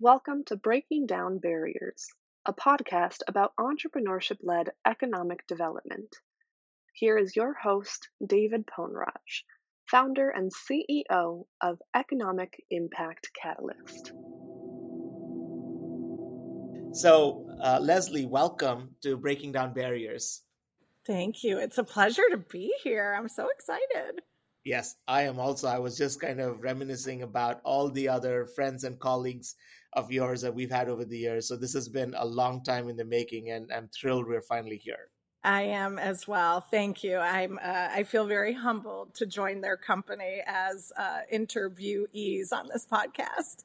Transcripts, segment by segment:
Welcome to Breaking Down Barriers, a podcast about entrepreneurship led economic development. Here is your host, David Ponraj, founder and CEO of Economic Impact Catalyst. So, uh, Leslie, welcome to Breaking Down Barriers. Thank you. It's a pleasure to be here. I'm so excited. Yes, I am also. I was just kind of reminiscing about all the other friends and colleagues of yours that we've had over the years. So this has been a long time in the making, and I'm thrilled we're finally here. I am as well. Thank you. I'm. Uh, I feel very humbled to join their company as uh, interviewees on this podcast.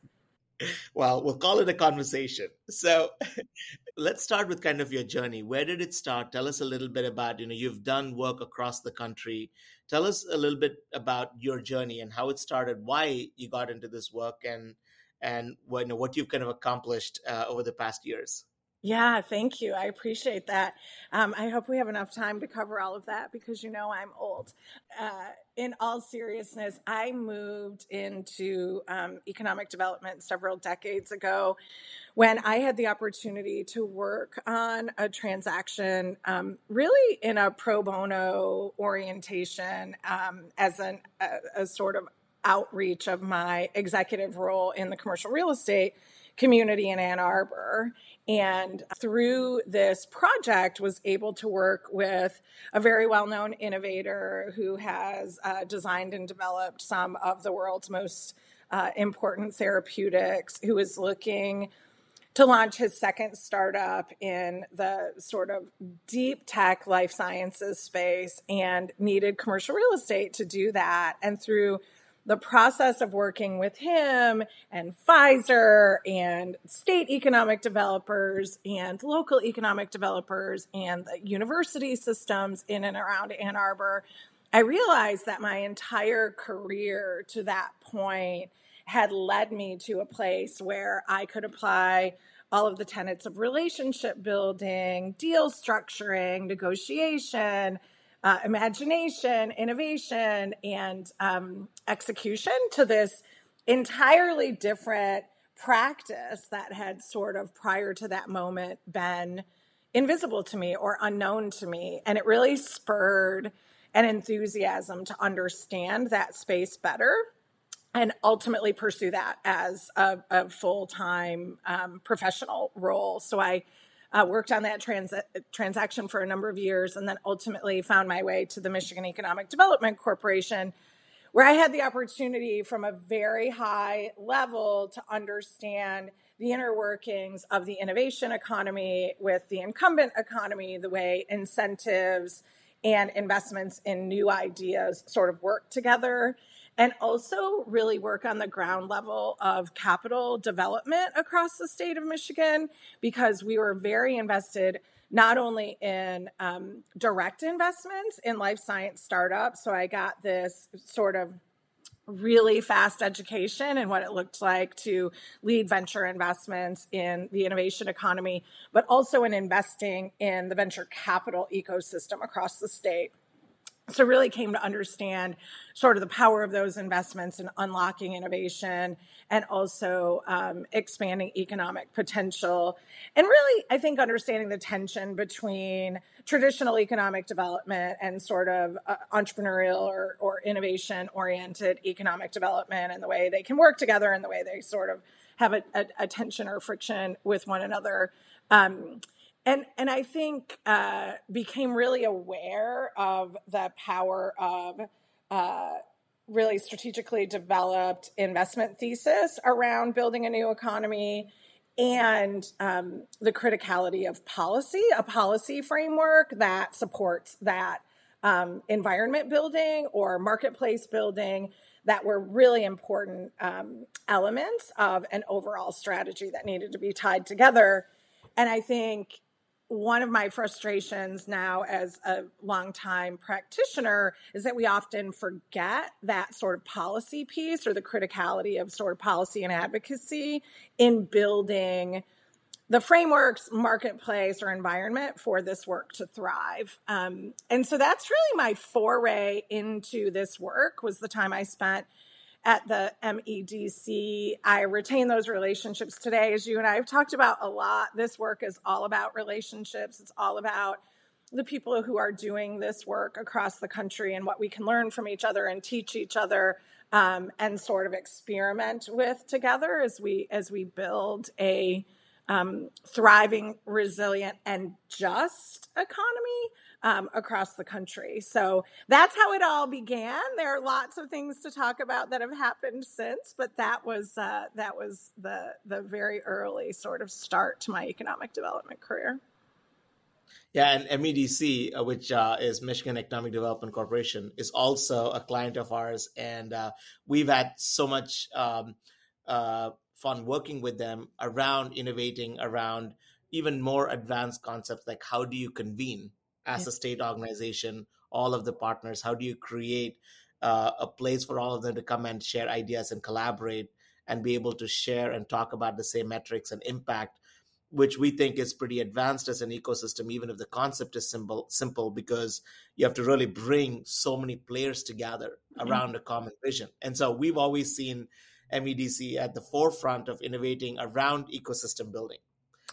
Well, we'll call it a conversation. So, let's start with kind of your journey. Where did it start? Tell us a little bit about. You know, you've done work across the country. Tell us a little bit about your journey and how it started. Why you got into this work and and what, you know, what you've kind of accomplished uh, over the past years. Yeah, thank you. I appreciate that. Um, I hope we have enough time to cover all of that because you know I'm old. Uh, in all seriousness, I moved into um, economic development several decades ago when I had the opportunity to work on a transaction um, really in a pro bono orientation um, as an, a, a sort of outreach of my executive role in the commercial real estate community in Ann Arbor. And through this project was able to work with a very well-known innovator who has uh, designed and developed some of the world's most uh, important therapeutics who is looking to launch his second startup in the sort of deep tech life sciences space and needed commercial real estate to do that. And through the process of working with him and Pfizer and state economic developers and local economic developers and the university systems in and around Ann Arbor, I realized that my entire career to that point had led me to a place where I could apply all of the tenets of relationship building, deal structuring, negotiation, uh, imagination, innovation, and um, execution to this entirely different practice that had sort of prior to that moment been invisible to me or unknown to me. And it really spurred an enthusiasm to understand that space better and ultimately pursue that as a, a full time um, professional role. So I uh, worked on that trans- transaction for a number of years, and then ultimately found my way to the Michigan Economic Development Corporation, where I had the opportunity from a very high level to understand the inner workings of the innovation economy with the incumbent economy, the way incentives and investments in new ideas sort of work together and also really work on the ground level of capital development across the state of Michigan because we were very invested not only in um, direct investments in life science startups. So I got this sort of really fast education and what it looked like to lead venture investments in the innovation economy, but also in investing in the venture capital ecosystem across the state so really came to understand sort of the power of those investments in unlocking innovation and also um, expanding economic potential and really i think understanding the tension between traditional economic development and sort of uh, entrepreneurial or, or innovation oriented economic development and the way they can work together and the way they sort of have a, a, a tension or friction with one another. Um, and and I think uh, became really aware of the power of uh, really strategically developed investment thesis around building a new economy and um, the criticality of policy, a policy framework that supports that um, environment building or marketplace building that were really important um, elements of an overall strategy that needed to be tied together. And I think one of my frustrations now as a longtime practitioner is that we often forget that sort of policy piece or the criticality of sort of policy and advocacy in building the frameworks, marketplace, or environment for this work to thrive. Um, and so that's really my foray into this work was the time I spent at the MEDC. I retain those relationships today, as you and I have talked about a lot. This work is all about relationships, it's all about the people who are doing this work across the country and what we can learn from each other and teach each other um, and sort of experiment with together as we as we build a um, thriving, resilient, and just economy um, across the country. So that's how it all began. There are lots of things to talk about that have happened since, but that was uh, that was the the very early sort of start to my economic development career. Yeah, and MEDC, uh, which uh, is Michigan Economic Development Corporation, is also a client of ours, and uh, we've had so much um, uh, fun working with them around innovating around even more advanced concepts like how do you convene as a state organization all of the partners how do you create uh, a place for all of them to come and share ideas and collaborate and be able to share and talk about the same metrics and impact which we think is pretty advanced as an ecosystem even if the concept is simple simple because you have to really bring so many players together around mm-hmm. a common vision. And so we've always seen medc at the forefront of innovating around ecosystem building.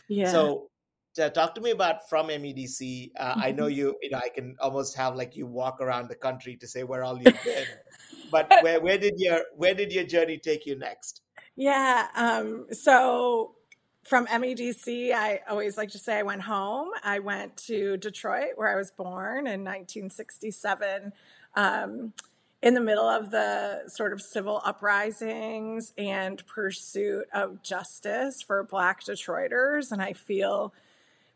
Yeah. so talk to me about from MEDC. Uh, I know you. You know, I can almost have like you walk around the country to say where all you've been. but where where did your where did your journey take you next? Yeah. Um, so from MEDC, I always like to say I went home. I went to Detroit, where I was born in 1967. Um, in the middle of the sort of civil uprisings and pursuit of justice for Black Detroiters. And I feel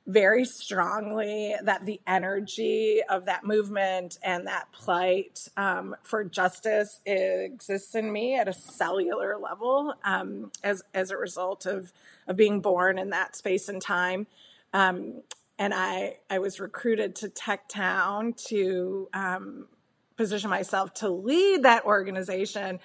very strongly that the energy of that movement and that plight um, for justice exists in me at a cellular level um, as as a result of of being born in that space and time. Um, and I I was recruited to Tech Town to um, position myself to lead that organization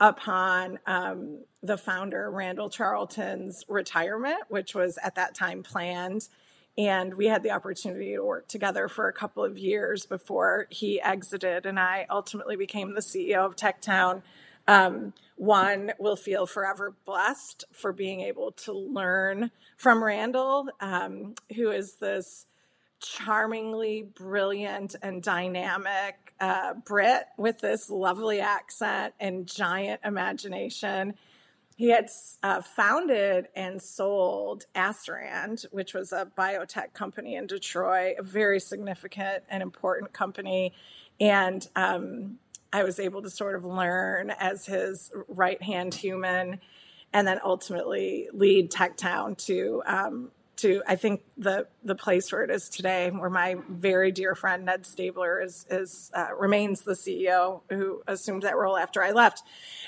upon um, the founder Randall Charlton's retirement, which was at that time planned and we had the opportunity to work together for a couple of years before he exited and i ultimately became the ceo of techtown um, one will feel forever blessed for being able to learn from randall um, who is this charmingly brilliant and dynamic uh, brit with this lovely accent and giant imagination he had uh, founded and sold Asterand, which was a biotech company in Detroit, a very significant and important company. And um, I was able to sort of learn as his right hand human and then ultimately lead Techtown to um, to I think the the place where it is today, where my very dear friend Ned Staebler is is uh, remains the CEO who assumed that role after I left.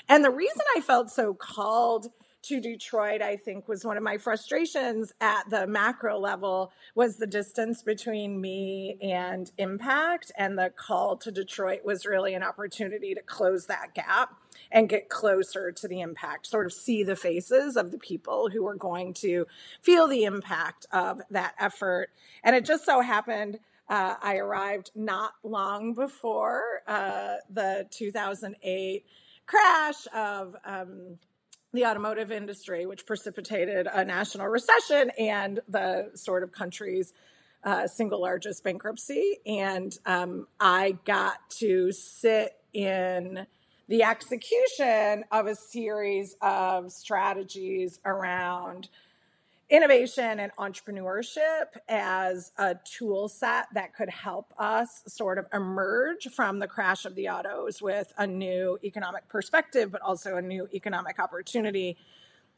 And the reason I felt so called to Detroit, I think, was one of my frustrations at the macro level was the distance between me and impact. And the call to Detroit was really an opportunity to close that gap and get closer to the impact, sort of see the faces of the people who are going to feel the impact of that effort. And it just so happened. Uh, I arrived not long before uh, the 2008 crash of um, the automotive industry, which precipitated a national recession and the sort of country's uh, single largest bankruptcy. And um, I got to sit in the execution of a series of strategies around innovation and entrepreneurship as a tool set that could help us sort of emerge from the crash of the autos with a new economic perspective, but also a new economic opportunity.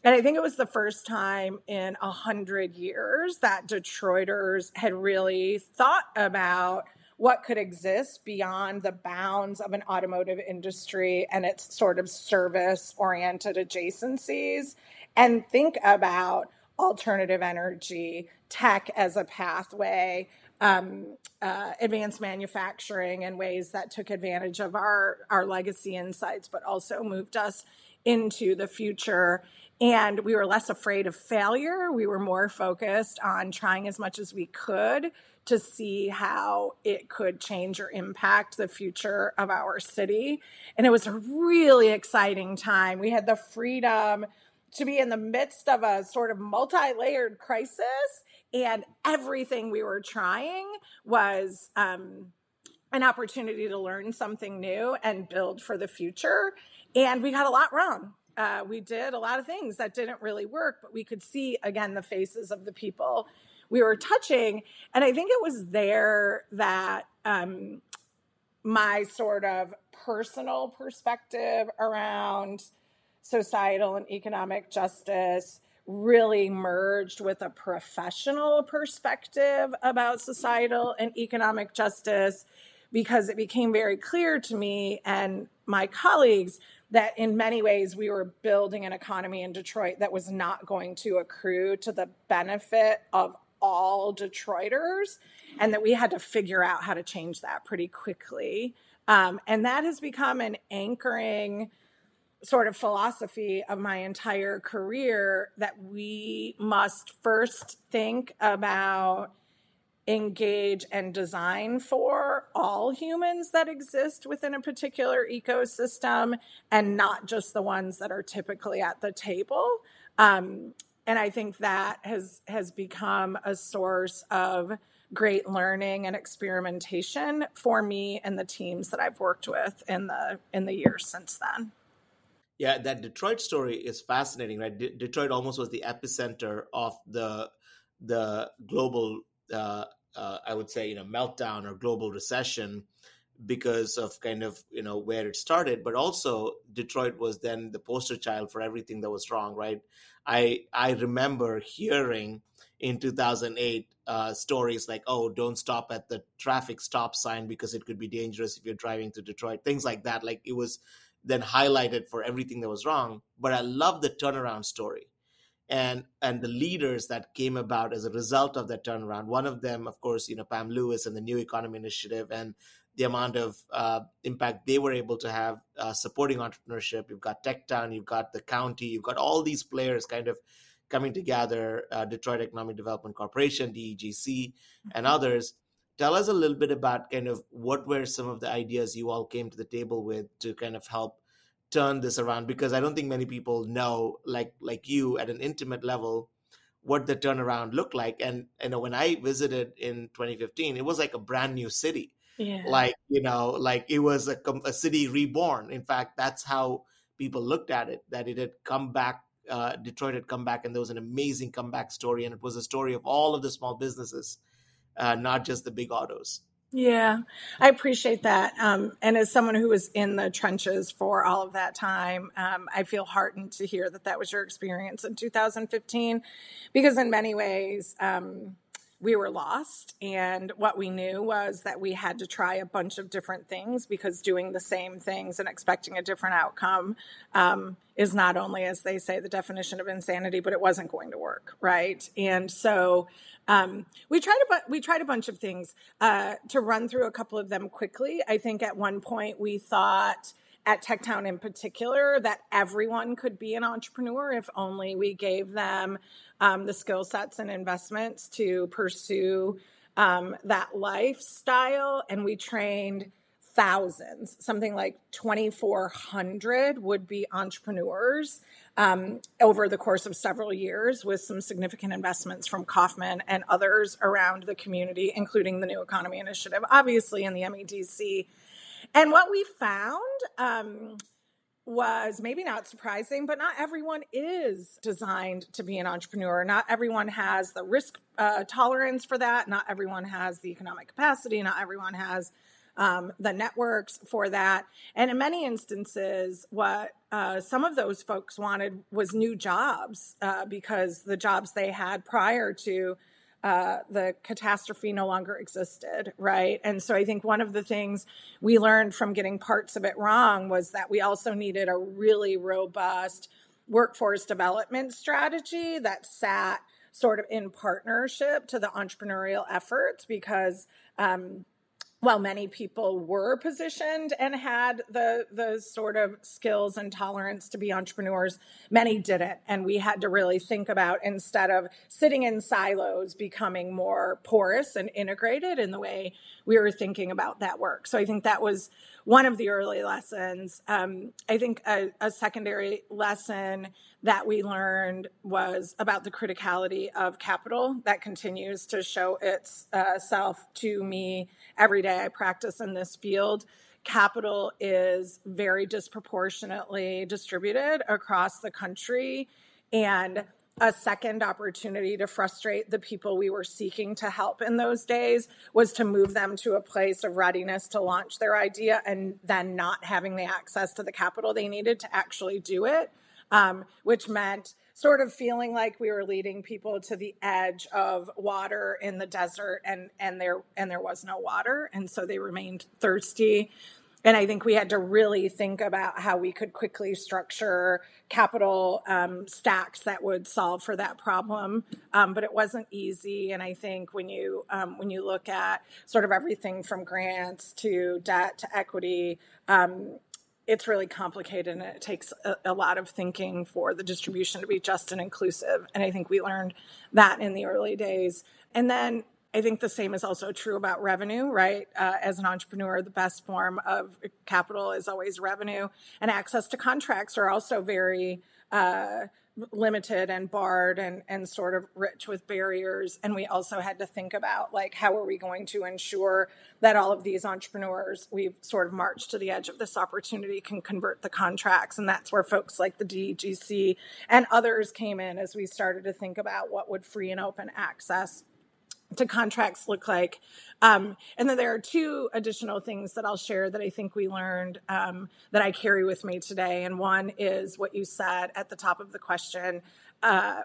And I think it was the first time in a hundred years that Detroiters had really thought about what could exist beyond the bounds of an automotive industry and its sort of service oriented adjacencies and think about alternative energy, tech as a pathway, um, uh, advanced manufacturing in ways that took advantage of our, our legacy insights, but also moved us into the future. And we were less afraid of failure. We were more focused on trying as much as we could to see how it could change or impact the future of our city. And it was a really exciting time. We had the freedom to be in the midst of a sort of multi layered crisis, and everything we were trying was um, an opportunity to learn something new and build for the future. And we got a lot wrong. Uh, we did a lot of things that didn't really work, but we could see again the faces of the people we were touching. And I think it was there that um, my sort of personal perspective around societal and economic justice really merged with a professional perspective about societal and economic justice because it became very clear to me and my colleagues that in many ways we were building an economy in Detroit that was not going to accrue to the benefit of all Detroiters, and that we had to figure out how to change that pretty quickly. Um, and that has become an anchoring sort of philosophy of my entire career that we must first think about engage and design for all humans that exist within a particular ecosystem and not just the ones that are typically at the table um, and i think that has has become a source of great learning and experimentation for me and the teams that i've worked with in the in the years since then yeah, that Detroit story is fascinating, right? Detroit almost was the epicenter of the the global, uh, uh, I would say, you know, meltdown or global recession because of kind of you know where it started, but also Detroit was then the poster child for everything that was wrong, right? I I remember hearing in 2008 uh, stories like, "Oh, don't stop at the traffic stop sign because it could be dangerous if you're driving to Detroit," things like that. Like it was then highlighted for everything that was wrong. But I love the turnaround story and and the leaders that came about as a result of that turnaround. One of them, of course, you know, Pam Lewis and the New Economy Initiative and the amount of uh, impact they were able to have uh, supporting entrepreneurship. You've got TechTown, you've got the county, you've got all these players kind of coming together, uh, Detroit Economic Development Corporation, DEGC, and mm-hmm. others tell us a little bit about kind of what were some of the ideas you all came to the table with to kind of help turn this around because i don't think many people know like like you at an intimate level what the turnaround looked like and you know when i visited in 2015 it was like a brand new city yeah. like you know like it was a, a city reborn in fact that's how people looked at it that it had come back uh, detroit had come back and there was an amazing comeback story and it was a story of all of the small businesses uh, not just the big autos. Yeah, I appreciate that. Um, and as someone who was in the trenches for all of that time, um, I feel heartened to hear that that was your experience in 2015, because in many ways, um, we were lost. And what we knew was that we had to try a bunch of different things because doing the same things and expecting a different outcome um, is not only, as they say, the definition of insanity, but it wasn't going to work, right? And so um, we tried a bu- we tried a bunch of things uh, to run through a couple of them quickly. I think at one point we thought at TechTown in particular that everyone could be an entrepreneur if only we gave them um, the skill sets and investments to pursue um, that lifestyle. And we trained thousands, something like 2,400 would be entrepreneurs um, over the course of several years with some significant investments from Kauffman and others around the community, including the New Economy Initiative, obviously in the MEDC. And what we found um, was maybe not surprising, but not everyone is designed to be an entrepreneur. Not everyone has the risk uh, tolerance for that. Not everyone has the economic capacity. Not everyone has um, the networks for that. And in many instances, what uh, some of those folks wanted was new jobs uh, because the jobs they had prior to uh, the catastrophe no longer existed, right? And so I think one of the things we learned from getting parts of it wrong was that we also needed a really robust workforce development strategy that sat sort of in partnership to the entrepreneurial efforts because um, while many people were positioned and had the the sort of skills and tolerance to be entrepreneurs many didn't. And we had to really think about instead of sitting in silos becoming more porous and integrated in the way we were thinking about that work. So i think that was one of the early lessons um, i think a, a secondary lesson that we learned was about the criticality of capital that continues to show itself uh, to me every day I practice in this field. Capital is very disproportionately distributed across the country. And a second opportunity to frustrate the people we were seeking to help in those days was to move them to a place of readiness to launch their idea and then not having the access to the capital they needed to actually do it um, which meant sort of feeling like we were leading people to the edge of water in the desert and and there and there was no water. And so they remained thirsty and I think we had to really think about how we could quickly structure capital um, stacks that would solve for that problem. Um, but it wasn't easy. And I think when you um, when you look at sort of everything from grants to debt to equity, um, it's really complicated and it takes a, a, lot of thinking for the distribution to be just and inclusive. And I think we learned that in the early days. And then I think the same is also true about revenue, right? Uh, as an entrepreneur, the best form of capital is always revenue, and access to contracts are also very uh, limited and barred and, and sort of rich with barriers. And we also had to think about like, how are we going to ensure that all of these entrepreneurs we've sort of marched to the edge of this opportunity can convert the contracts? And that's where folks like the DEGC and others came in as we started to think about what would free and open access to contracts look like. Um, and then there are two additional things that I'll share that I think we learned um, that I carry with me today. And one is what you said at the top of the question. Uh,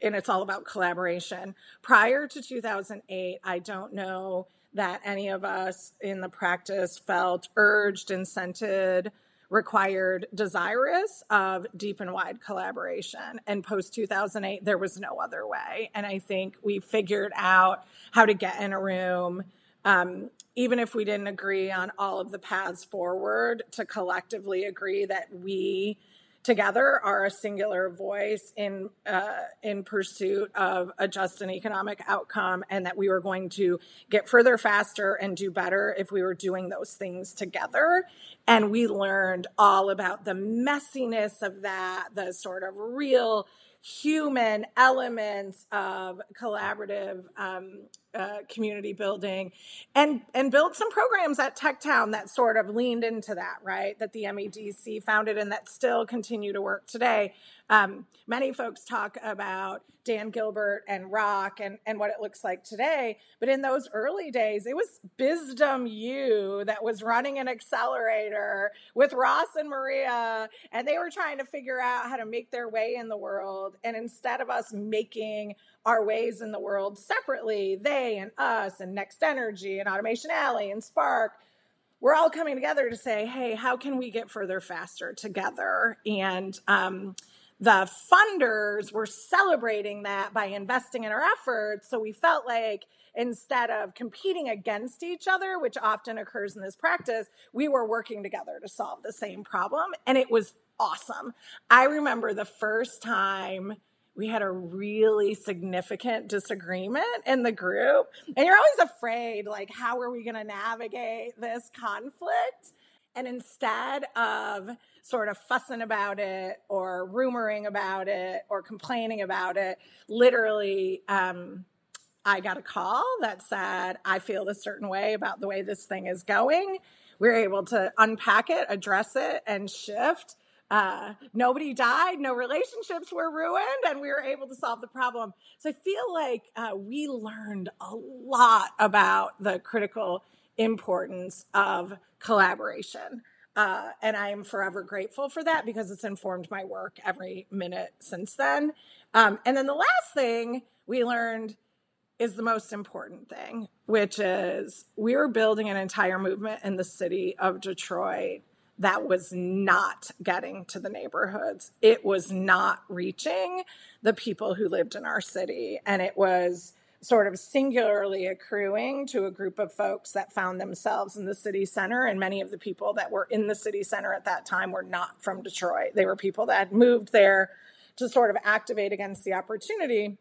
and it's all about collaboration. Prior to 2008, I don't know that any of us in the practice felt urged, incented, required desirous of deep and wide collaboration. And post 2008, there was no other way. And I think we figured out how to get in a room, um, even if we didn't agree on all of the paths forward, to collectively agree that we together are a singular voice in uh, in pursuit of a just and economic outcome, and that we were going to get further faster and do better if we were doing those things together. And we learned all about the messiness of that, the sort of real human elements of collaborative um, uh, community building and and build some programs at techtown that sort of leaned into that right that the medc founded and that still continue to work today um, many folks talk about Dan Gilbert and Rock and, and what it looks like today. But in those early days, it was Bizdom U that was running an accelerator with Ross and Maria, and they were trying to figure out how to make their way in the world. And instead of us making our ways in the world separately, they and us and Next Energy and Automation Alley and Spark, we're all coming together to say, hey, how can we get further faster together? And um, the funders were celebrating that by investing in our efforts. So we felt like instead of competing against each other, which often occurs in this practice, we were working together to solve the same problem. And it was awesome. I remember the first time we had a really significant disagreement in the group. And you're always afraid, like, how are we going to navigate this conflict? And instead of sort of fussing about it or rumoring about it or complaining about it, literally, um, I got a call that said, I feel a certain way about the way this thing is going. We were able to unpack it, address it, and shift. Uh, nobody died, no relationships were ruined, and we were able to solve the problem. So I feel like uh, we learned a lot about the critical importance of collaboration. Uh, and I am forever grateful for that because it's informed my work every minute since then. Um, and then the last thing we learned is the most important thing, which is we were building an entire movement in the city of Detroit that was not getting to the neighborhoods. It was not reaching the people who lived in our city. And it was sort of singularly accruing to a group of folks that found themselves in the city center. And many of the people that were in the city center at that time were not from Detroit. They were people that had moved there to sort of activate against the opportunity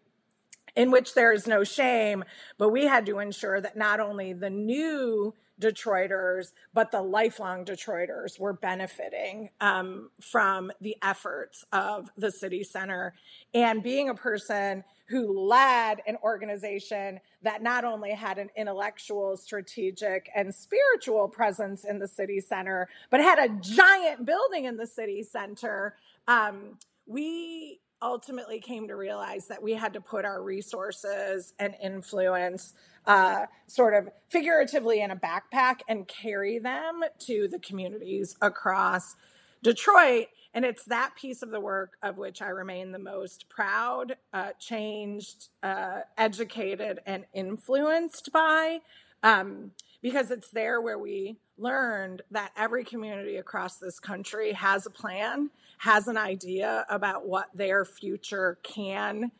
in which there is no shame. But we had to ensure that not only the new Detroiters, but the lifelong Detroiters were benefiting um, from the efforts of the city center. And being a person who led an organization that not only had an intellectual, strategic, and spiritual presence in the city center, but had a giant building in the city center, um, we ultimately came to realize that we had to put our resources and influence uh, sort of figuratively in a backpack and carry them to the communities across Detroit. And it's that piece of the work of which I remain the most proud, uh, changed, uh, educated, and influenced by. Um, because it's there where we learned that every community across this country has a plan, has an idea about what their future can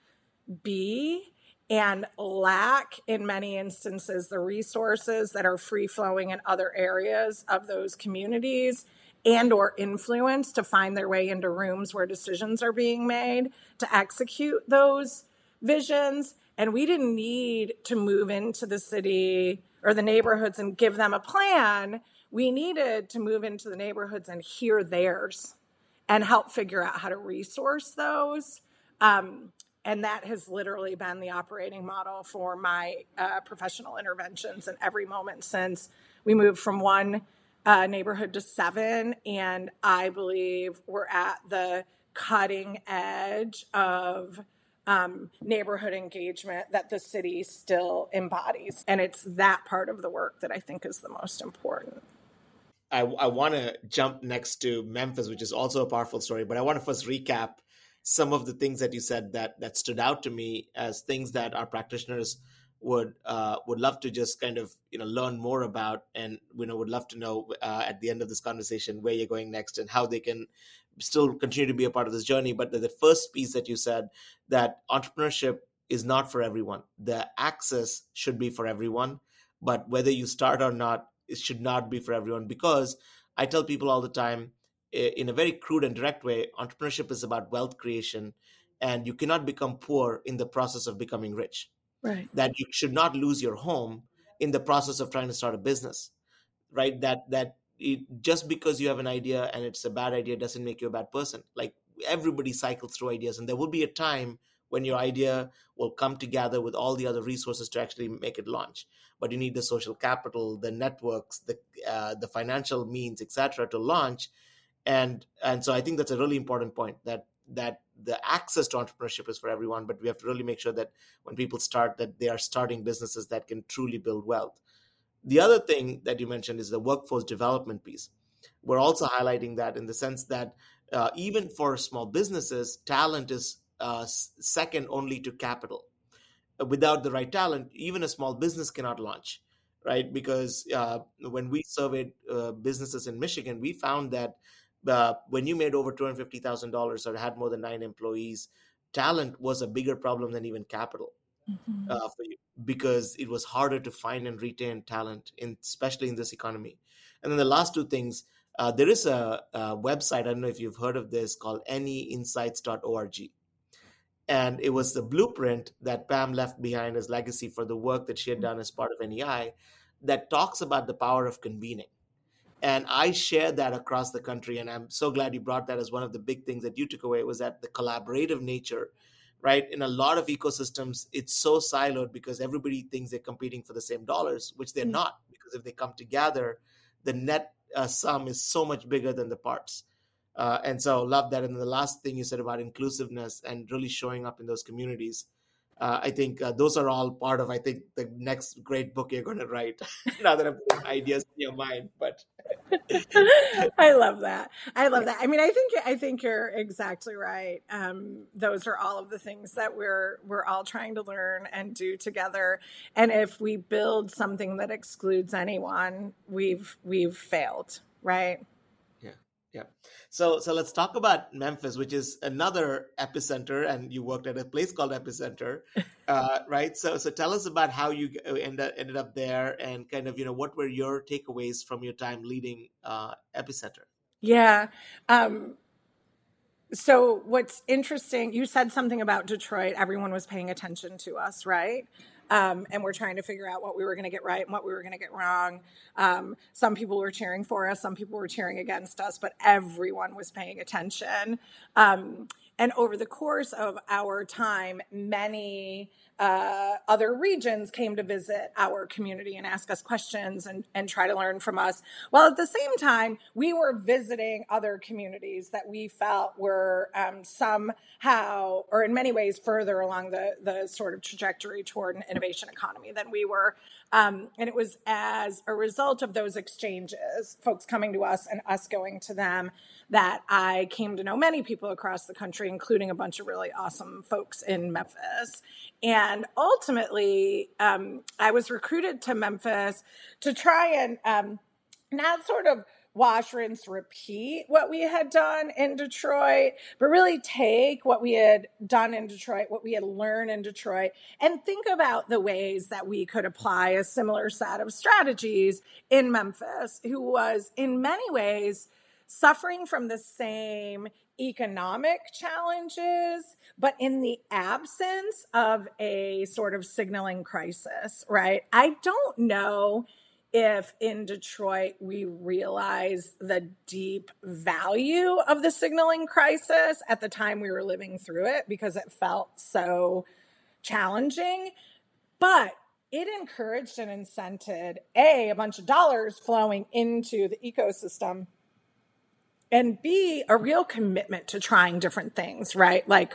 be and lack in many instances the resources that are free flowing in other areas of those communities and or influence to find their way into rooms where decisions are being made to execute those visions. And we didn't need to move into the city or the neighborhoods and give them a plan. We needed to move into the neighborhoods and hear theirs and help figure out how to resource those. Um, and that has literally been the operating model for my uh, professional interventions in every moment since we moved from one uh, neighborhood to seven. And i believe we're at the cutting edge of um, neighborhood engagement that the city still embodies. And it's that part of the work that i think is the most important I, I want to jump next to Memphis, which is also a powerful story, but I want to first recap some of the things that you said that that stood out to me as things that our practitioners would uh, would love to just kind of you know learn more about, and you know would love to know uh, at the end of this conversation where you're going next and how they can still continue to be a part of this journey. But the, the first piece that you said that entrepreneurship is not for everyone. The access should be for everyone, but whether you start or not, it should not be for everyone because I tell people all the time eh, in a very crude and direct way, entrepreneurship is about wealth creation, and you cannot become poor in the process of becoming rich. Right. That you should not lose your home in the process of trying to start a business. Right. That that it, just because you have an idea and it's a bad idea doesn't make you a bad person. Like everybody cycles through ideas, and there will be a time when your idea will come together with all the other resources to actually make it launch. But you need the social capital, the networks, the uh, the financial means, etc., to launch and and so i think that's a really important point that that the access to entrepreneurship is for everyone but we have to really make sure that when people start that they are starting businesses that can truly build wealth the other thing that you mentioned is the workforce development piece we're also highlighting that in the sense that uh, even for small businesses talent is uh, second only to capital without the right talent even a small business cannot launch right because uh, when we surveyed uh, businesses in michigan we found that uh, when you made over $250,000 or had more than nine employees, talent was a bigger problem than even capital mm-hmm. uh, for you because it was harder to find and retain talent, in, especially in this economy. And then the last two things uh, there is a, a, website, I don't know if you've heard of this, called neinsights.org. And it was the blueprint that Pam left behind as legacy for the work that she had done as part of NEI that talks about the power of convening. And i share that across the country and i'm so glad you brought that as one of the big things that you took away was that the collaborative nature right? In a lot of ecosystems it's so siloed because everybody thinks they're competing for the same dollars which they're mm-hmm. not because if they come together the net uh, sum is so much bigger than the parts uh, and so love that and the last thing you said about inclusiveness and really showing up in those communities uh, I think uh, those are all part of I think the next great book you're going to write. now that I'm putting ideas in your mind, but I love that. I love that. I mean, I think I think you're exactly right. Um, those are all of the things that we're we're all trying to learn and do together. And if we build something that excludes anyone, we've we've failed, right? Yeah. So so let's talk about Memphis, which is another epicenter, and you worked at a place called Epicenter, uh, right? So so tell us about how you ended ended up there, and kind of you know what were your takeaways from your time leading uh, Epicenter? Yeah. Um, so what's interesting, you said something about Detroit. Everyone was paying attention to us, right? Um, and we're trying to figure out what we were going to get right and what we were going to get wrong. Um, some people were cheering for us, some people were cheering against us, but everyone was paying attention. Um, and over the course of our time, many uh, other regions came to visit our community and ask us questions and, and try to learn from us. While at the same time, we were visiting other communities that we felt were um, somehow, or in many ways, further along the, the sort of trajectory toward an innovation economy than we were. Um, and it was as a result of those exchanges, folks coming to us and us going to them, that I came to know many people across the country, including a bunch of really awesome folks in Memphis. And ultimately, um, I was recruited to Memphis to try and um, not sort of wash, rinse, repeat what we had done in Detroit, but really take what we had done in Detroit, what we had learned in Detroit, and think about the ways that we could apply a similar set of strategies in Memphis, who was in many ways suffering from the same economic challenges, but in the absence of a sort of signaling crisis, right? I don't know if in Detroit we realize the deep value of the signaling crisis at the time we were living through it because it felt so challenging. But it encouraged and incented A, a bunch of dollars flowing into the ecosystem and B, a real commitment to trying different things, right? Like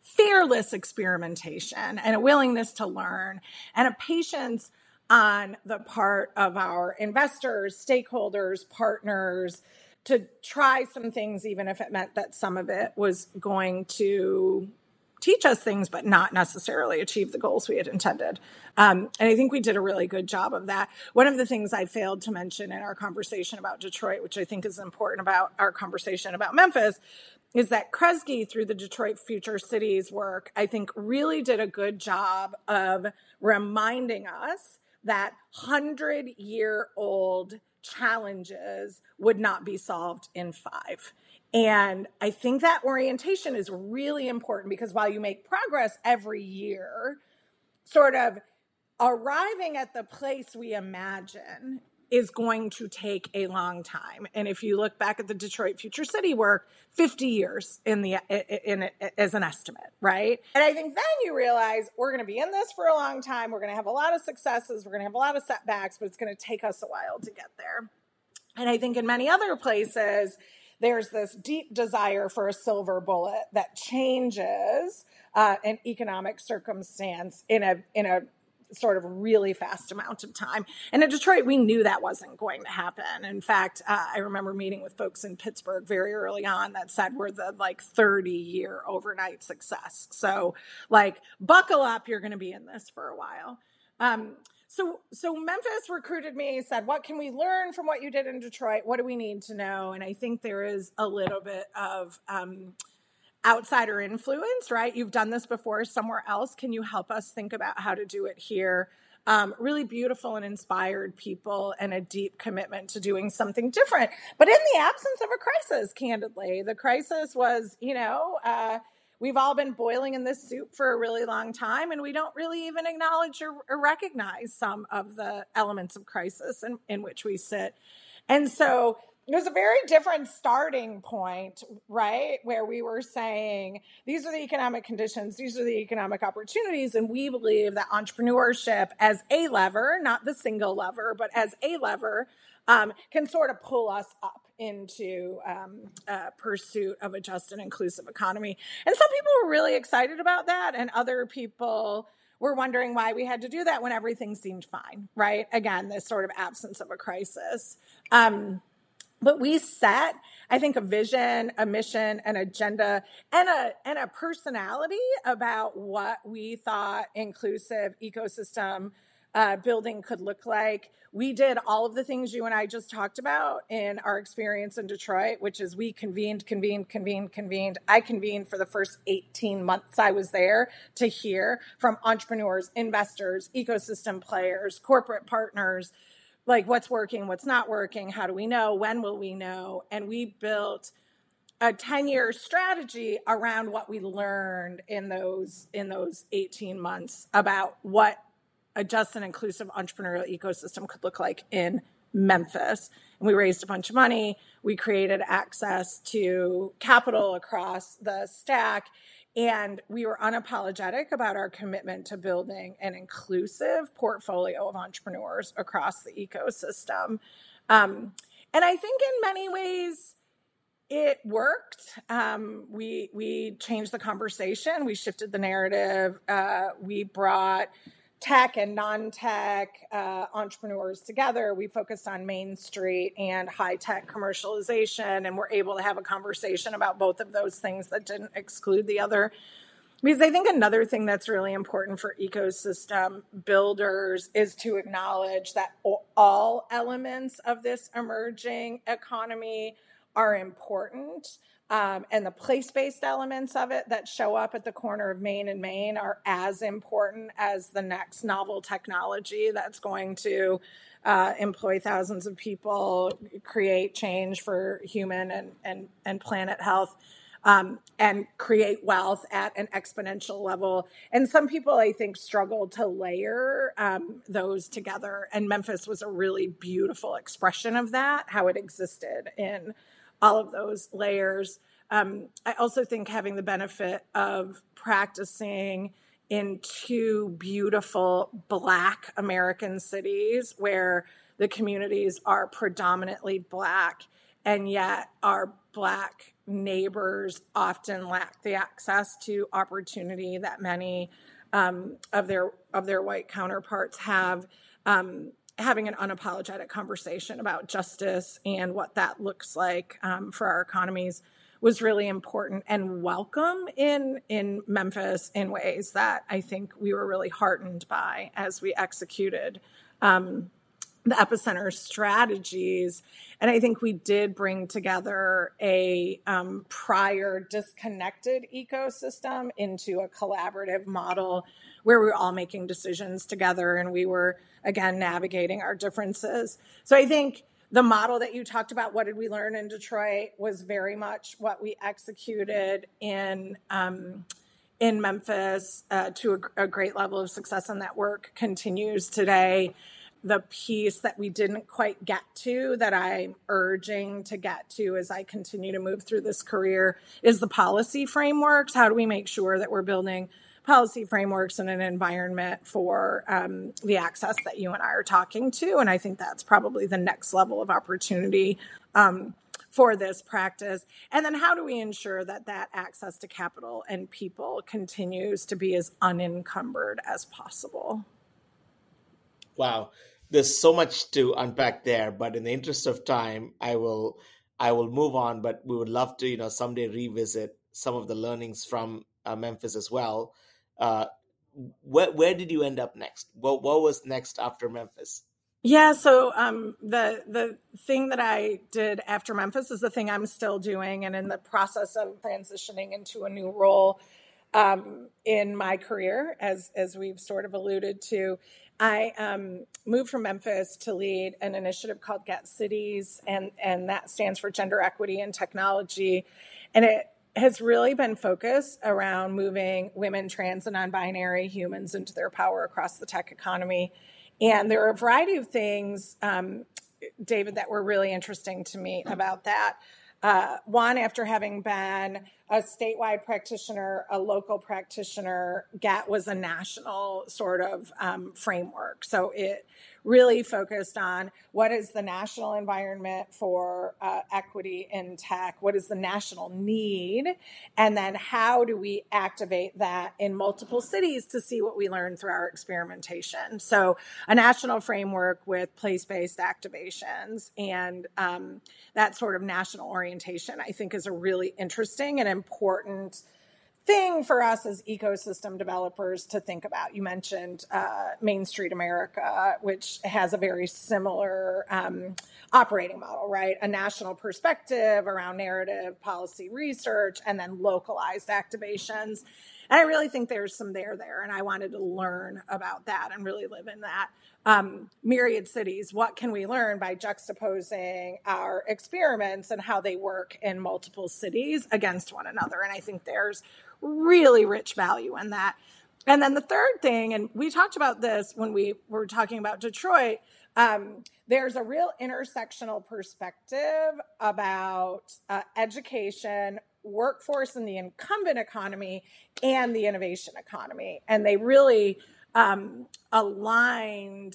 fearless experimentation and a willingness to learn and a patience on the part of our investors, stakeholders, partners to try some things, even if it meant that some of it was going to teach us things, but not necessarily achieve the goals we had intended. Um, and I think we did a really good job of that. One of the things I failed to mention in our conversation about Detroit, which I think is important about our conversation about Memphis, is that Kresge, through the Detroit Future Cities work, I think really did a good job of reminding us that 100 year old challenges would not be solved in five. And I think that orientation is really important because while you make progress every year, sort of arriving at the place we imagine is going to take a long time. And if you look back at the Detroit Future City work, 50 years in the in, in as an estimate, right? And I think then you realize we're going to be in this for a long time. We're going to have a lot of successes, we're going to have a lot of setbacks, but it's going to take us a while to get there. And I think in many other places there's this deep desire for a silver bullet that changes uh, an economic circumstance in a in a sort of really fast amount of time. And in Detroit, we knew that wasn't going to happen. In fact, uh, I remember meeting with folks in Pittsburgh very early on that said we're the like 30 year overnight success. So, like, buckle up, you're going to be in this for a while. Um, so so Memphis recruited me, said, "What can we learn from what you did in Detroit? What do we need to know?" And I think there is a little bit of um, outsider influence, right? You've done this before somewhere else. Can you help us think about how to do it here? Um, really beautiful and inspired people and a deep commitment to doing something different. But in the absence of a crisis, candidly, the crisis was, you know, uh, we've all been boiling in this soup for a really long time, and we don't really even acknowledge or, or recognize some of the elements of crisis in, in which we sit. And so it was a very different starting point, right? Where we were saying, these are the economic conditions, these are the economic opportunities. And we believe that entrepreneurship as a lever, not the single lever, but as a lever, um, can sort of pull us up into um, uh, pursuit of a just and inclusive economy. And some people were really excited about that, and other people were wondering why we had to do that when everything seemed fine, right? Again, this sort of absence of a crisis. Um, but we set i think a vision a mission an agenda and a and a personality about what we thought inclusive ecosystem uh, building could look like. We did all of the things you and I just talked about in our experience in Detroit, which is we convened, convened, convened, convened. I convened for the first 18 months I was there to hear from entrepreneurs, investors, ecosystem players, corporate partners, like what's working, what's not working, how do we know, when will we know? And we built a 10 year strategy around what we learned in those in those 18 months about what a just and inclusive entrepreneurial ecosystem could look like in Memphis. And we raised a bunch of money. We created access to capital across the stack. And we were unapologetic about our commitment to building an inclusive portfolio of entrepreneurs across the ecosystem. Um, and I think in many ways, it worked. Um, we we changed the conversation. We shifted the narrative. Uh, we brought tech and non-tech uh, entrepreneurs together. We focused on Main Street and high-tech commercialization, and we're able to have a conversation about both of those things that didn't exclude the other. Because I think another thing that's really important for ecosystem builders is to acknowledge that all elements of this emerging economy are important. Um, and the place based elements of it that show up at the corner of Main and Main are as important as the next novel technology that's going to uh, employ thousands of people, create change for human and, and, and planet health. Um, and create wealth at an exponential level. And some people, I think, struggle to layer um, those together. And Memphis was a really beautiful expression of that, how it existed in all of those layers. Um, I also think having the benefit of practicing in two beautiful Black American cities where the communities are predominantly Black, and yet our Black neighbors often lack the access to opportunity that many um, of their of their white counterparts have. Um, having an unapologetic conversation about justice and what that looks like um, for our economies was really important and welcome in in Memphis in ways that I think we were really heartened by as we executed um, the Epicenter strategies. And I think we did bring together a um, prior disconnected ecosystem into a collaborative model where we were all making decisions together and we were again navigating our differences. So I think the model that you talked about, what did we learn in Detroit, was very much what we executed in um, in Memphis uh, to a, a, great level of success, and that work continues today. The piece that we didn't quite get to, that I'm urging to get to as I continue to move through this career, is the policy frameworks. How do we make sure that we're building policy frameworks and an environment for um, the access that you and I are talking to. And I think that's probably the next level of opportunity um, for this practice. And then how do we ensure that that access to capital and people continues to be as unencumbered as possible? Wow. There's so much to unpack there, but in the interest of time, I will I will move on. But we would love to, you know, someday revisit some of the learnings from uh, Memphis as well. Uh, where where did you end up next? What what was next after Memphis? Yeah, so um, the the thing that I did after Memphis is the thing I'm still doing, and in the process of transitioning into a new role um, in my career, as as we've sort of alluded to, I um, moved from Memphis to lead an initiative called GET Cities, and and that stands for Gender Equity and Technology, and it has really been focused around moving women, trans, and non binary humans into their power across the tech economy. And there are a variety of things, um, David, that were really interesting to me about that. Uh, one, after having been a statewide practitioner, a local practitioner, GET was a national sort of um, framework. So it really focused on what is the national environment for uh, equity in tech, what is the national need, and then how do we activate that in multiple cities to see what we learn through our experimentation. So, a national framework with place based activations and um, that sort of national orientation, I think, is a really interesting and important thing for us as ecosystem developers to think about. You mentioned uh, Main Street America, which has a very similar um, operating model, right? A national perspective around narrative, policy research, and then localized activations. And I really think there's some there there, and I wanted to learn about that and really live in that. Um, myriad cities, what can we learn by juxtaposing our experiments and how they work in multiple cities against one another? And I think there's really rich value in that. And then the third thing, and we talked about this when we were talking about Detroit, um, there's a real intersectional perspective about uh, education, workforce and the incumbent economy, and the innovation economy. And they really um, aligned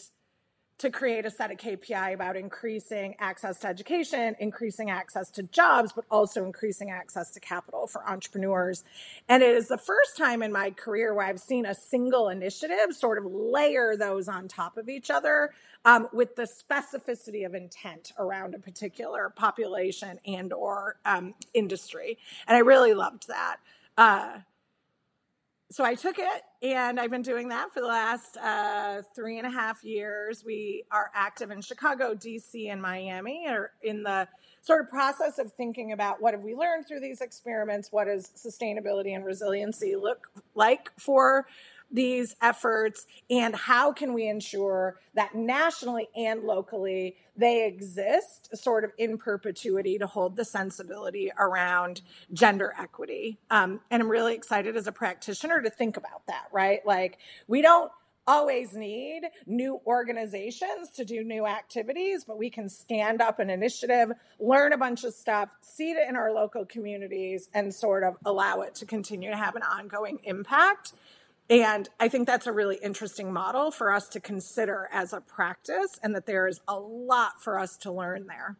to create a set of KPI about increasing access to education, increasing access to jobs, but also increasing access to capital for entrepreneurs. And it is the first time in my career where I've seen a single initiative sort of layer those on top of each other um, with the specificity of intent around a particular population and or um, industry. And I really loved that. Uh, so I took it and I've been doing that for the last uh, three and a half years. We are active in Chicago, DC, and Miami, or in the sort of process of thinking about what have we learned through these experiments? What does sustainability and resiliency look like for these efforts and how can we ensure that nationally and locally they exist sort of in perpetuity to hold the sensibility around gender equity um, and i'm really excited as a practitioner to think about that right like we don't always need new organizations to do new activities, but we can stand up an initiative, learn a bunch of stuff, seed it in our local communities, and sort of allow it to continue to have an ongoing impact. And I think that's a really interesting model for us to consider as a practice, and that there is a lot for us to learn there.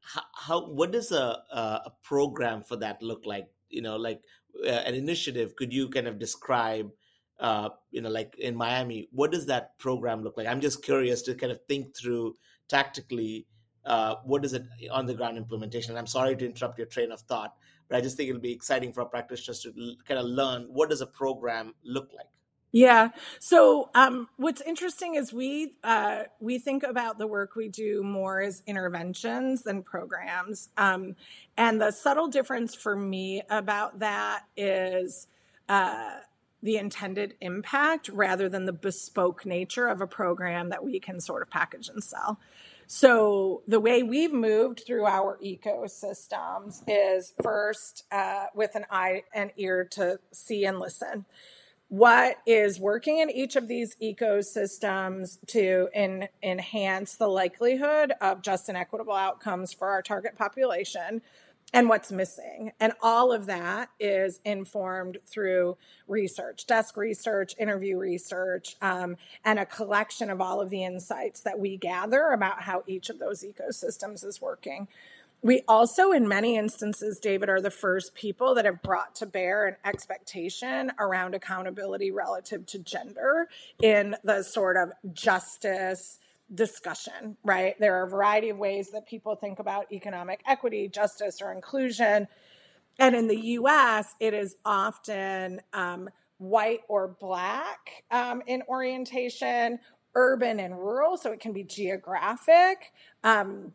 How, how what does a, a program for that look like? You know, like uh, an initiative. Could you kind of describe? Uh, you know, like in Miami, what does that program look like? I'm just curious to kind of think through tactically uh, what is it on the ground implementation. And I'm sorry to interrupt your train of thought, but I just think it'll be exciting for practitioners to kind of learn what does a program look like. Yeah. So um, what's interesting is we uh, we think about the work we do more as interventions than programs, um, and the subtle difference for me about that is. Uh, the intended impact rather than the bespoke nature of a program that we can sort of package and sell. So the way we've moved through our ecosystems is first uh, with an eye and ear to see and listen. What is working in each of these ecosystems to in, enhance the likelihood of just and equitable outcomes for our target population? And what's missing. And all of that is informed through research, desk research, interview research, um, and a collection of all of the insights that we gather about how each of those ecosystems is working. We also, in many instances, David, are the first people that have brought to bear an expectation around accountability relative to gender in the sort of justice discussion, right? There are a variety of ways that people think about economic equity, justice, or inclusion. And in the US, it is often um, white or black um, in orientation, urban and rural, so it can be geographic. Um,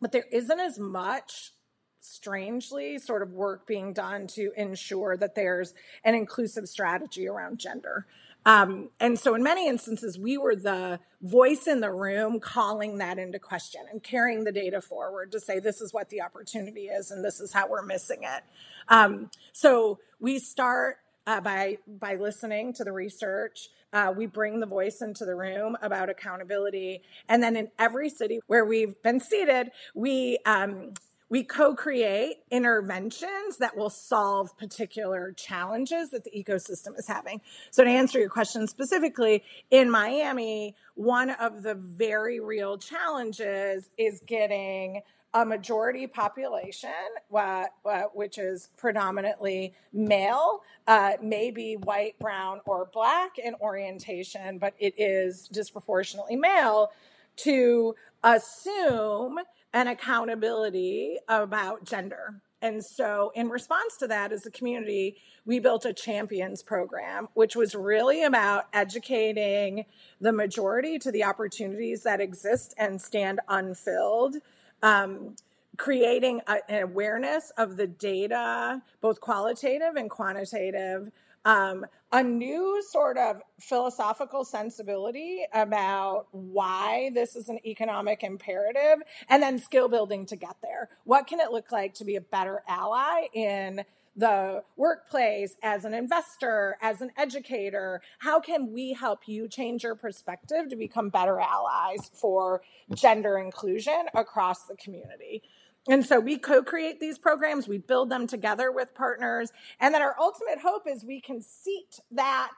but there isn't as much strangely sort of work being done to ensure that there's an inclusive strategy around gender. Um, and so, in many instances, we were the voice in the room calling that into question and carrying the data forward to say, this is what the opportunity is and this is how we're missing it. Um, so, we start uh, by, by listening to the research. Uh, we bring the voice into the room about accountability. And then in every city where we've been seeded, we um, we co create interventions that will solve particular challenges that the ecosystem is having. So, to answer your question specifically, in Miami, one of the very real challenges is getting a majority population, uh, uh, which is predominantly male, uh, maybe white, brown, or black in orientation, but it is disproportionately male, to assume and accountability about gender and so, in response to that, as a community, we built a champions program, which was really about educating the majority to the opportunities that exist and stand unfilled. Um, creating a, an awareness of the data, both qualitative and quantitative, um, a new sort of philosophical sensibility about why this is an economic imperative, and then skill building to get there. What can it look like to be a better ally in the workplace, as an investor, as an educator? How can we help you change your perspective to become better allies for gender inclusion across the community? And so we co create these programs, we build them together with partners. And then our ultimate hope is we can seat that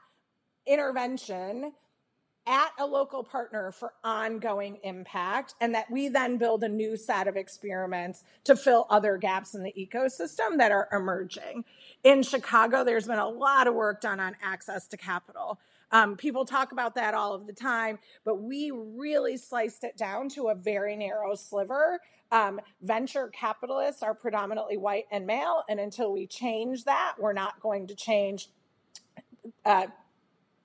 intervention at a local partner for ongoing impact, and that we then build a new set of experiments to fill other gaps in the ecosystem that are emerging. In Chicago, there's been a lot of work done on access to capital. Um, people talk about that all of the time, but we really sliced it down to a very narrow sliver um, venture capitalists are predominantly white and male, and until we change that, we're not going to change uh,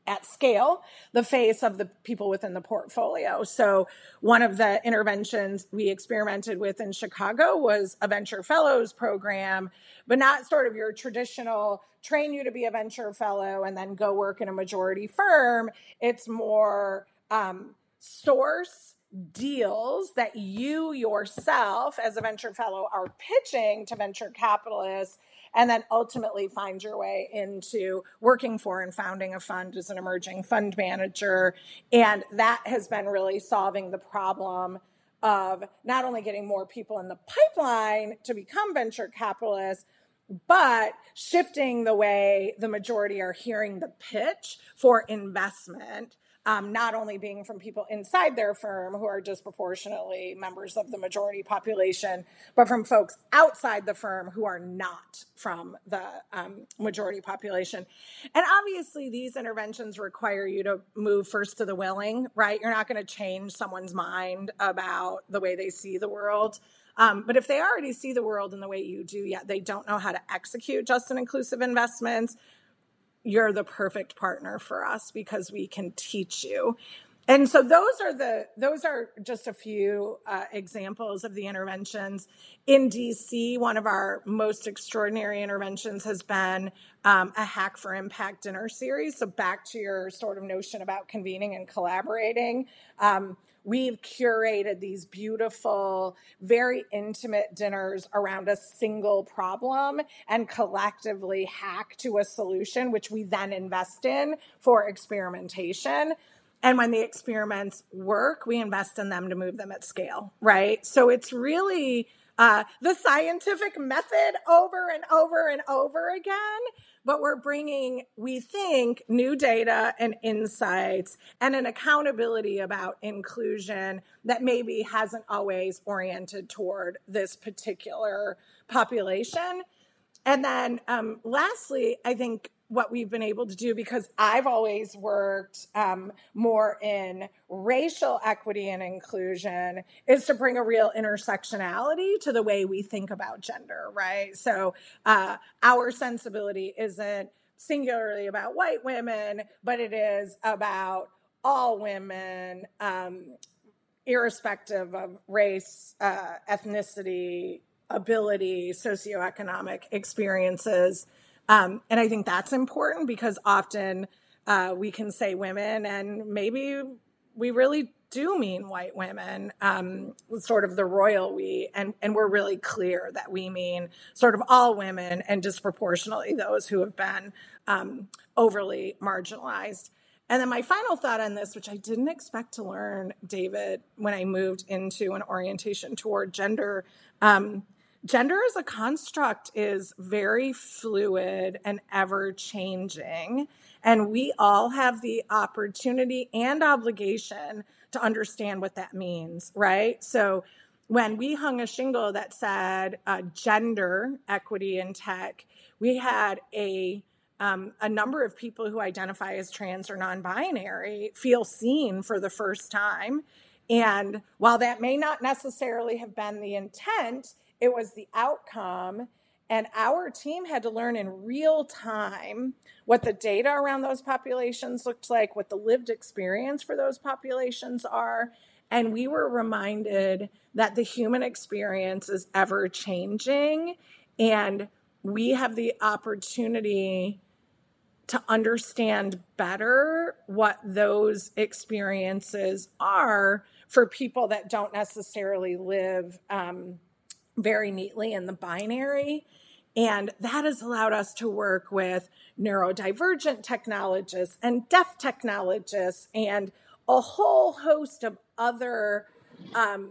at scale the face of the people within the portfolio. So, one of the interventions we experimented with in Chicago was a venture fellows program, but not sort of your traditional train you to be a venture fellow and then go work in a majority firm. It's more um, source deals that you yourself as a venture fellow are pitching to venture capitalists and then ultimately find your way into working for and founding a fund as an emerging fund manager. And that has been really solving the problem of not only getting more people in the pipeline to become venture capitalists but shifting the way the majority are hearing the pitch for investment um, not only being from people inside their firm who are disproportionately members of the majority population, but from folks outside the firm who are not from the um, majority population. And obviously, these interventions require you to move first to the willing, right? You're not going to change someone's mind about the way they see the world. Um, but if they already see the world in the way you do, yet they don't know how to execute just and inclusive investments, you're the perfect partner for us because we can teach you. And so those are the those are just a few uh, examples of the interventions. In dc one of our most extraordinary interventions has been um, a hack for impact dinner series. So back to your sort of notion about convening and collaborating um, we've curated these beautiful, very intimate dinners around a single problem and collectively hack to a solution, which we then invest in for experimentation. And when the experiments work, we invest in them to move them at scale, right? So it's really uh, the scientific method over and over and over again but we're bringing, we think, new data and insights and an accountability about inclusion that maybe hasn't always oriented toward this particular population. And then, um, lastly, I think what we've been able to do because I've always worked um, more in racial equity and inclusion is to bring a real intersectionality to the way we think about gender, right? So uh, our sensibility isn't singularly about white women, but it is about all women, um, irrespective of race, uh, ethnicity, ability, socioeconomic experiences. Um, and I think that's important because often uh, we can say women, and maybe we really do mean white women, um, sort of the royal we, and, and we're really clear that we mean sort of all women and disproportionately those who have been um, overly marginalized. And then my final thought on this, which I didn't expect to learn, David, when I moved into an orientation toward gender, um, gender as a construct is very fluid and ever changing. And we all have the opportunity and obligation to understand what that means, right? So when we hung a shingle that said uh, gender equity in tech, we had a um, a number of people who identify as trans or non-binary feel seen for the first time. And while that may not necessarily have been the intent, it was the outcome. and our team had to learn in real time what the data around those populations looked like, what the lived experience for those populations are. And we were reminded that the human experience is ever changing. And we have the opportunity to understand better what those experiences are for people that don't necessarily live um, very neatly in the binary. And that has allowed us to work with neurodivergent technologists and deaf technologists and a whole host of other um,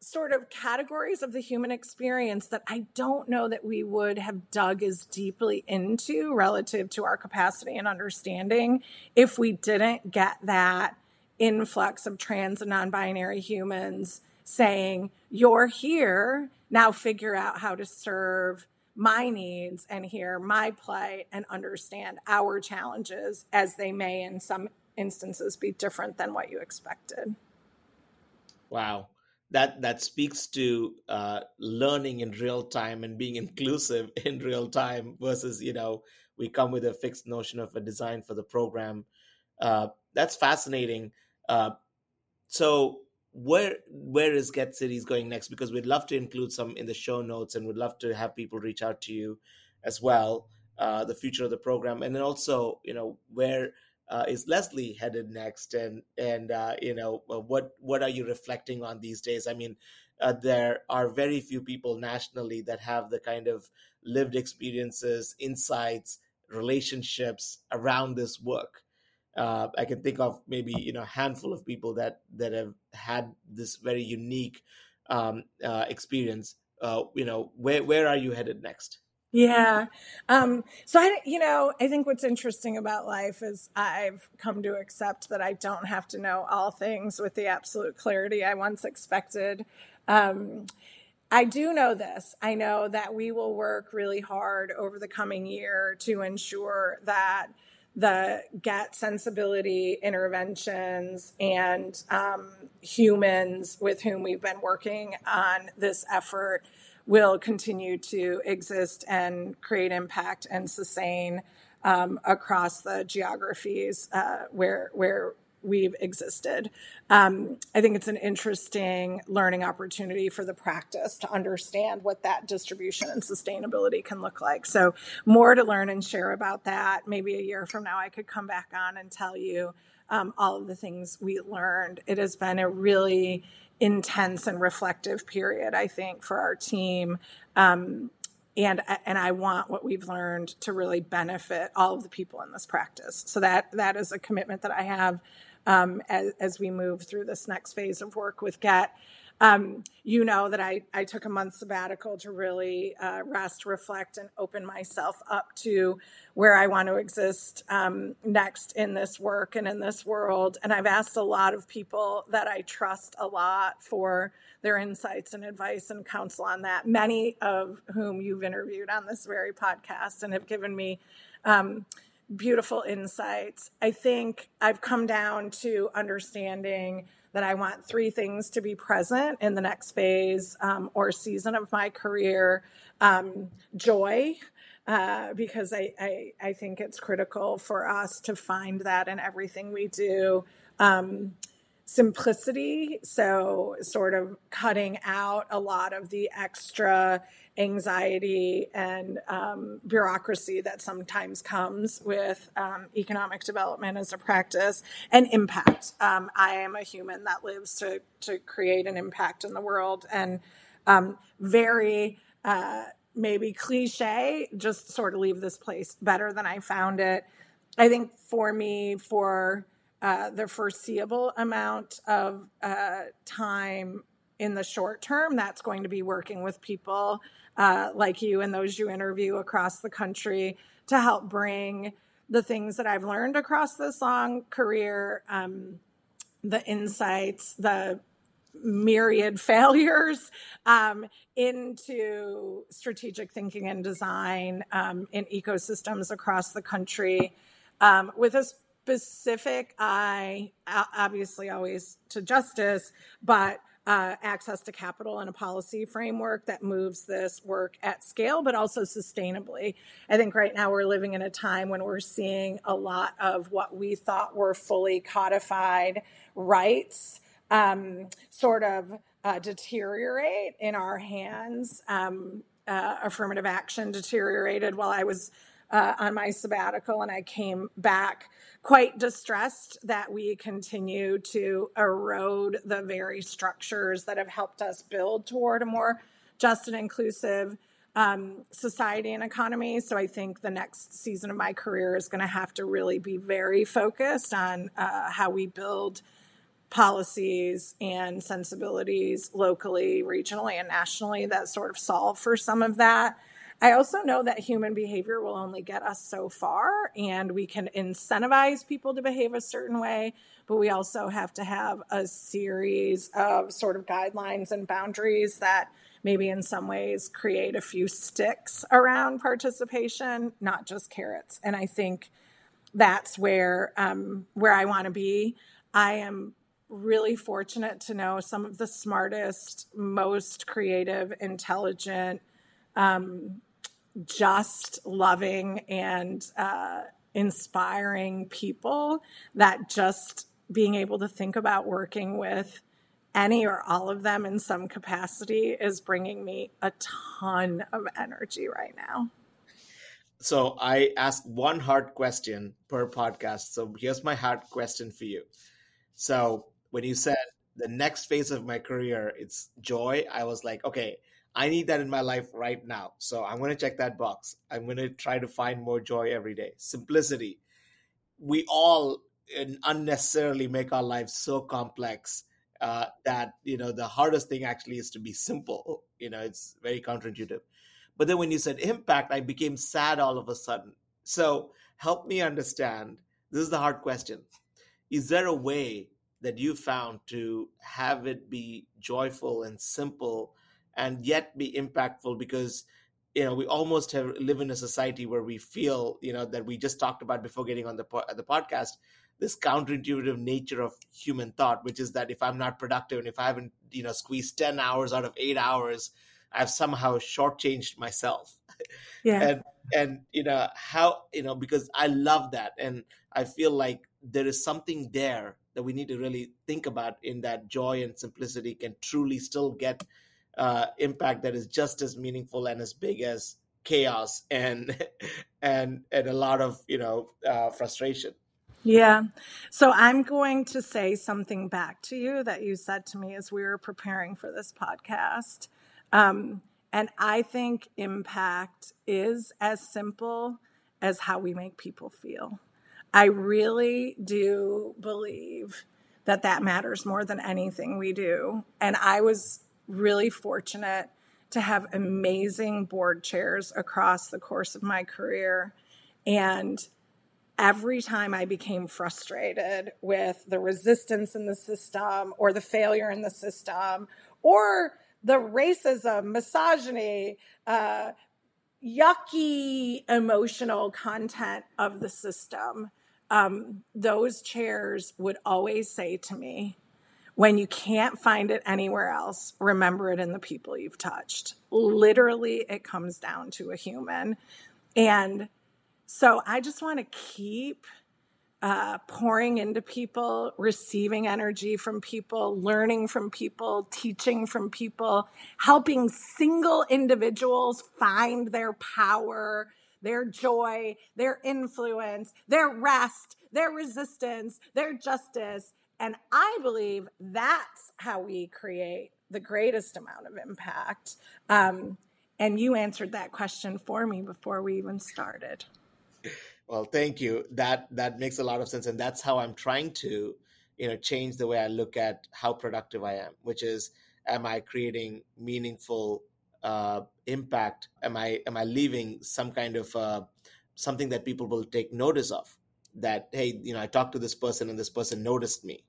sort of categories of the human experience that I don't know that we would have dug as deeply into relative to our capacity and understanding if we didn't get that influx of trans and non binary humans saying, You're here, now figure out how to serve my needs and hear my plight and understand our challenges as they may in some instances be different than what you expected. Wow. That that speaks to uh, learning in real time and being inclusive in real time versus you know we come with a fixed notion of a design for the program. Uh, that's fascinating. Uh, so where where is GET Cities going next? Because we'd love to include some in the show notes, and we'd love to have people reach out to you as well. Uh, the future of the program, and then also, you know, where uh, is Leslie headed next, and and uh, you know, uh, what what are you reflecting on these days? I mean, uh, there are very few people nationally that have the kind of lived experiences, insights, relationships around this work uh, I can think of maybe you know a handful of people that that have had this very unique um, uh, experience. Uh, you know, where where are you headed next? Yeah. Um, so I, you know, I think what's interesting about life is I've come to accept that I don't have to know all things with the absolute clarity I once expected. Um, I do know this. I know that we will work really hard over the coming year to ensure that the GET sensibility interventions and um, humans with whom we've been working on this effort will continue to exist and create impact and sustain um, across the geographies uh, where where we've existed. Um, I think it's an interesting learning opportunity for the practice to understand what that distribution and sustainability can look like. So, more to learn and share about that. Maybe a year from now, I could come back on and tell you um, all of the things we learned. It has been a really intense and reflective period, I think, for our team. Um, and and I want what we've learned to really benefit all of the people in this practice. So that that is a commitment that I have um, as, as, we move through this next phase of work with GET. Um, you know that I, I took a month sabbatical to really uh, rest, reflect, and open myself up to where I want to exist um, next in this work and in this world. And I've asked a lot of people that I trust a lot for their insights and advice and counsel on that, many of whom you've interviewed on this very podcast and have given me. Um, beautiful insights. I think I've come down to understanding that I want three things to be present in the next phase um, or season of my career um, joy. Uh, because I, I, I, think it's critical for us to find that in everything we do. Um, simplicity, so sort of cutting out a lot of the extra anxiety and um, bureaucracy that sometimes comes with um, economic development as a practice and impact. Um, I am a human that lives to, to create an impact in the world and um, very uh, maybe cliche, just sort of leave this place better than I found it. I think for me, for uh, the foreseeable amount of uh, time in the short term, that's going to be working with people uh, like you and those you interview across the country to help bring the things that I've learned across this long career, um, the insights, the myriad failures um, into strategic thinking and design um, in ecosystems across the country. Um, with a specific eye, obviously always to justice, but uh, access to capital and a policy framework that moves this work at scale, but also sustainably. I think right now we're living in a time when we're seeing a lot of what we thought were fully codified rights um, sort of uh, deteriorate in our hands. Um, uh, affirmative action deteriorated while I was uh, on my sabbatical, and I came back quite distressed that we continue to erode the very structures that have helped us build toward a more just and inclusive um, society and economy. So I think the next season of my career is going to have to really be very focused on uh, how we build policies and sensibilities locally, regionally, and nationally that sort of solve for some of that. I also know that human behavior will only get us so far, and we can incentivize people to behave a certain way, but we also have to have a series of sort of guidelines and boundaries that maybe in some ways create a few sticks around participation, not just carrots. And I think that's where um, where I want to be. I am really fortunate to know some of the smartest, most creative, intelligent, um, just loving and uh, inspiring people that just being able to think about working with any or all of them in some capacity is bringing me a ton of energy right now. So I ask one hard question per podcast. So here's my hard question for you. So when you said the next phase of my career, it's joy, I was like, okay, I need that in my life right now. So I'm going to check that box. I'm going to try to find more joy every day. Simplicity. We all unnecessarily make our lives so complex uh, that you know the hardest thing actually is to be simple. You know, it's very counterintuitive. But then when you said impact, I became sad all of a sudden. So help me understand. This is the hard question. Is there a way that you found to have it be joyful and simple? And yet be impactful because you know we almost have live in a society where we feel you know that we just talked about before getting on the the podcast this counterintuitive nature of human thought which is that if i'm not productive and if i haven't you know squeezed 10 hours out of 8 hours i've somehow shortchanged myself. Yeah. And and you know how you know because i love that and i feel like there is something there that we need to really think about in that joy and simplicity can truly still get uh, impact that is just as meaningful and as big as chaos and and and a lot of you know uh, frustration. Yeah. So I'm going to say something back to you that you said to me as we were preparing for this podcast. Um, and I think impact is as simple as how we make people feel. I really do believe that that matters more than anything we do. And I was really fortunate to have amazing board chairs across the course of my career. And every time I became frustrated with the resistance in the system or the failure in the system or the racism, misogyny, uh, yucky emotional content of the system, um, those chairs would always say to me, when you can't find it anywhere else, remember it in the people you've touched. Literally, it comes down to a human. And so I just want to keep uh, pouring into people, receiving energy from people, learning from people, teaching from people, helping single individuals find their power, their joy, their influence, their rest, their resistance, their justice and I believe that's how we create the greatest amount of impact. Um, and you answered that question for me before we even started. Well, thank you. That that makes a lot of sense, and that's how I'm trying to, you know, change the way I look at how productive I am. Which is, am I creating meaningful uh, impact? Am I am I leaving some kind of uh, something that people will take notice of? That hey, you know, I talked to this person and this person noticed me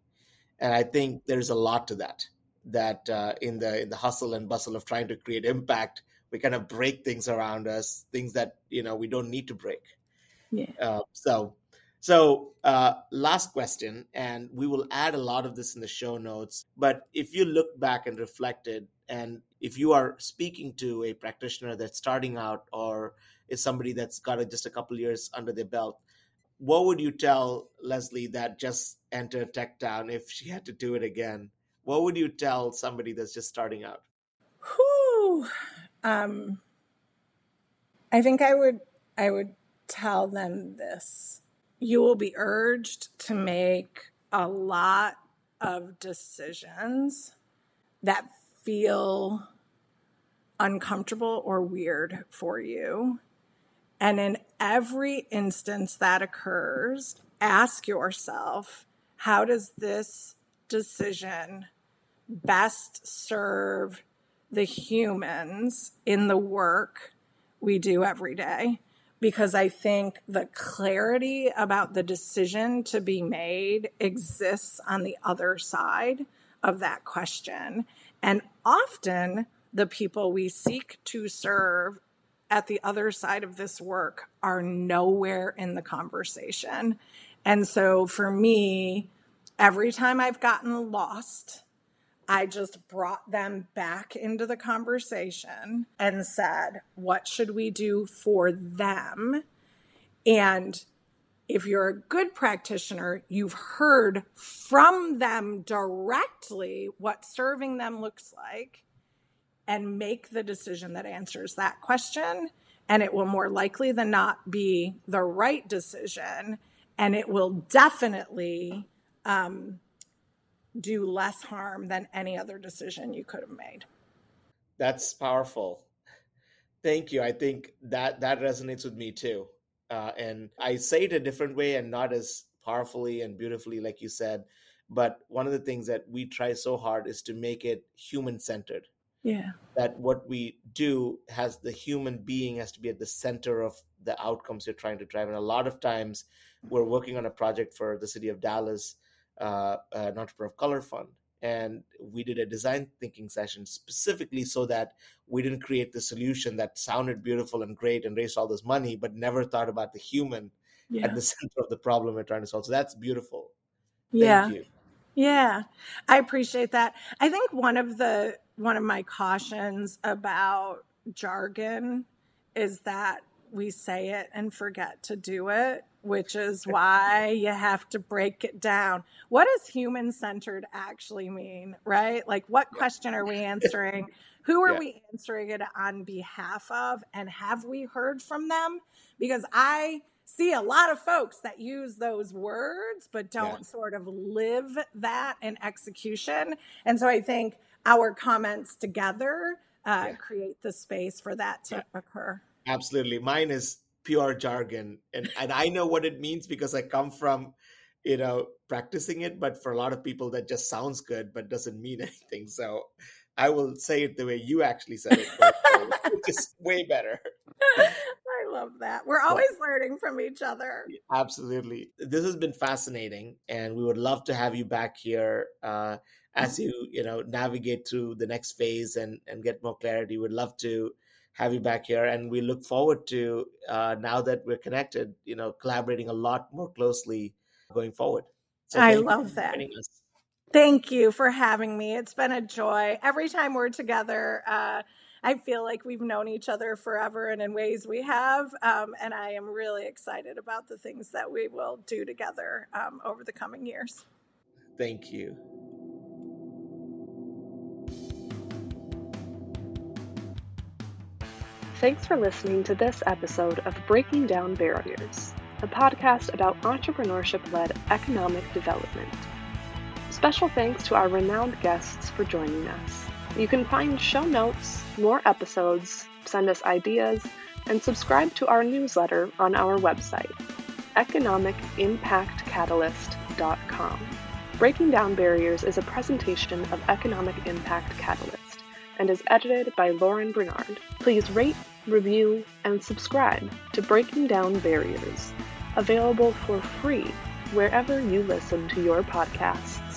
and I think there's a lot to that. That uh, in the in the hustle and bustle of trying to create impact, we kind of break things around us, things that you know we don't need to break. Yeah. Uh, so, So, uh, last question, and we will add a lot of this in the show notes. But if you look back and reflected, and if you are speaking to a practitioner that's starting out or is somebody that's got a, just a couple years under their belt, what would you tell Leslie that just entered TechTown if she had to do it again? What would you tell somebody that's just starting out? Whew. Um, I think I would I would tell them this. You will be urged to make a lot of decisions that feel uncomfortable or weird for you. And in every instance that occurs, ask yourself how does this decision best serve the humans in the work we do every day? Because I think the clarity about the decision to be made exists on the other side of that question. And often, the people we seek to serve at the other side of this work are nowhere in the conversation. And so for me, every time I've gotten lost, I just brought them back into the conversation and said, What should we do for them? And if you're a good practitioner, you've heard from them directly what serving them looks like and make the decision that answers that question. And it will more likely than not be the right decision. And it will definitely um, do less harm than any other decision you could have made. That's powerful. Thank you. I think that that resonates with me too. Uh, and I say it a different way and not as powerfully and beautifully, like you said. But one of the things that we try so hard is to make it human centered. Yeah. That what we do has the human being has to be at the center of the outcomes you're trying to drive. And a lot of times we're working on a project for the city of Dallas, uh, an entrepreneur of color fund. And we did a design thinking session specifically so that we didn't create the solution that sounded beautiful and great and raised all this money, but never thought about the human yeah. at the center of the problem we're trying to solve. So that's beautiful. Yeah. Yeah. I appreciate that. I think one of the one of my cautions about jargon is that we say it and forget to do it, which is why you have to break it down. What does human centered actually mean, right? Like, what question are we answering? Who are yeah. we answering it on behalf of? And have we heard from them? Because I see a lot of folks that use those words, but don't yeah. sort of live that in execution. And so I think our comments together uh, yeah. create the space for that to yeah. occur. Absolutely. Mine is pure jargon. And, and I know what it means because I come from, you know, practicing it. But for a lot of people, that just sounds good, but doesn't mean anything. So I will say it the way you actually said it, which is way better. I love that. We're always learning from each other. Absolutely. This has been fascinating, and we would love to have you back here. Uh, as you you know navigate through the next phase and and get more clarity We would love to have you back here and we look forward to uh, now that we're connected you know collaborating a lot more closely going forward so i love that thank you for having me it's been a joy every time we're together uh, I feel like we've known each other forever and in ways we have. Um, and I am really excited about the things that we will do together um, over the coming years. Thank you. Thanks for listening to this episode of Breaking Down Barriers, a podcast about entrepreneurship led economic development. Special thanks to our renowned guests for joining us. You can find show notes, more episodes, send us ideas, and subscribe to our newsletter on our website, economicimpactcatalyst.com. Breaking Down Barriers is a presentation of Economic Impact Catalyst and is edited by Lauren Bernard. Please rate, review, and subscribe to Breaking Down Barriers, available for free wherever you listen to your podcasts.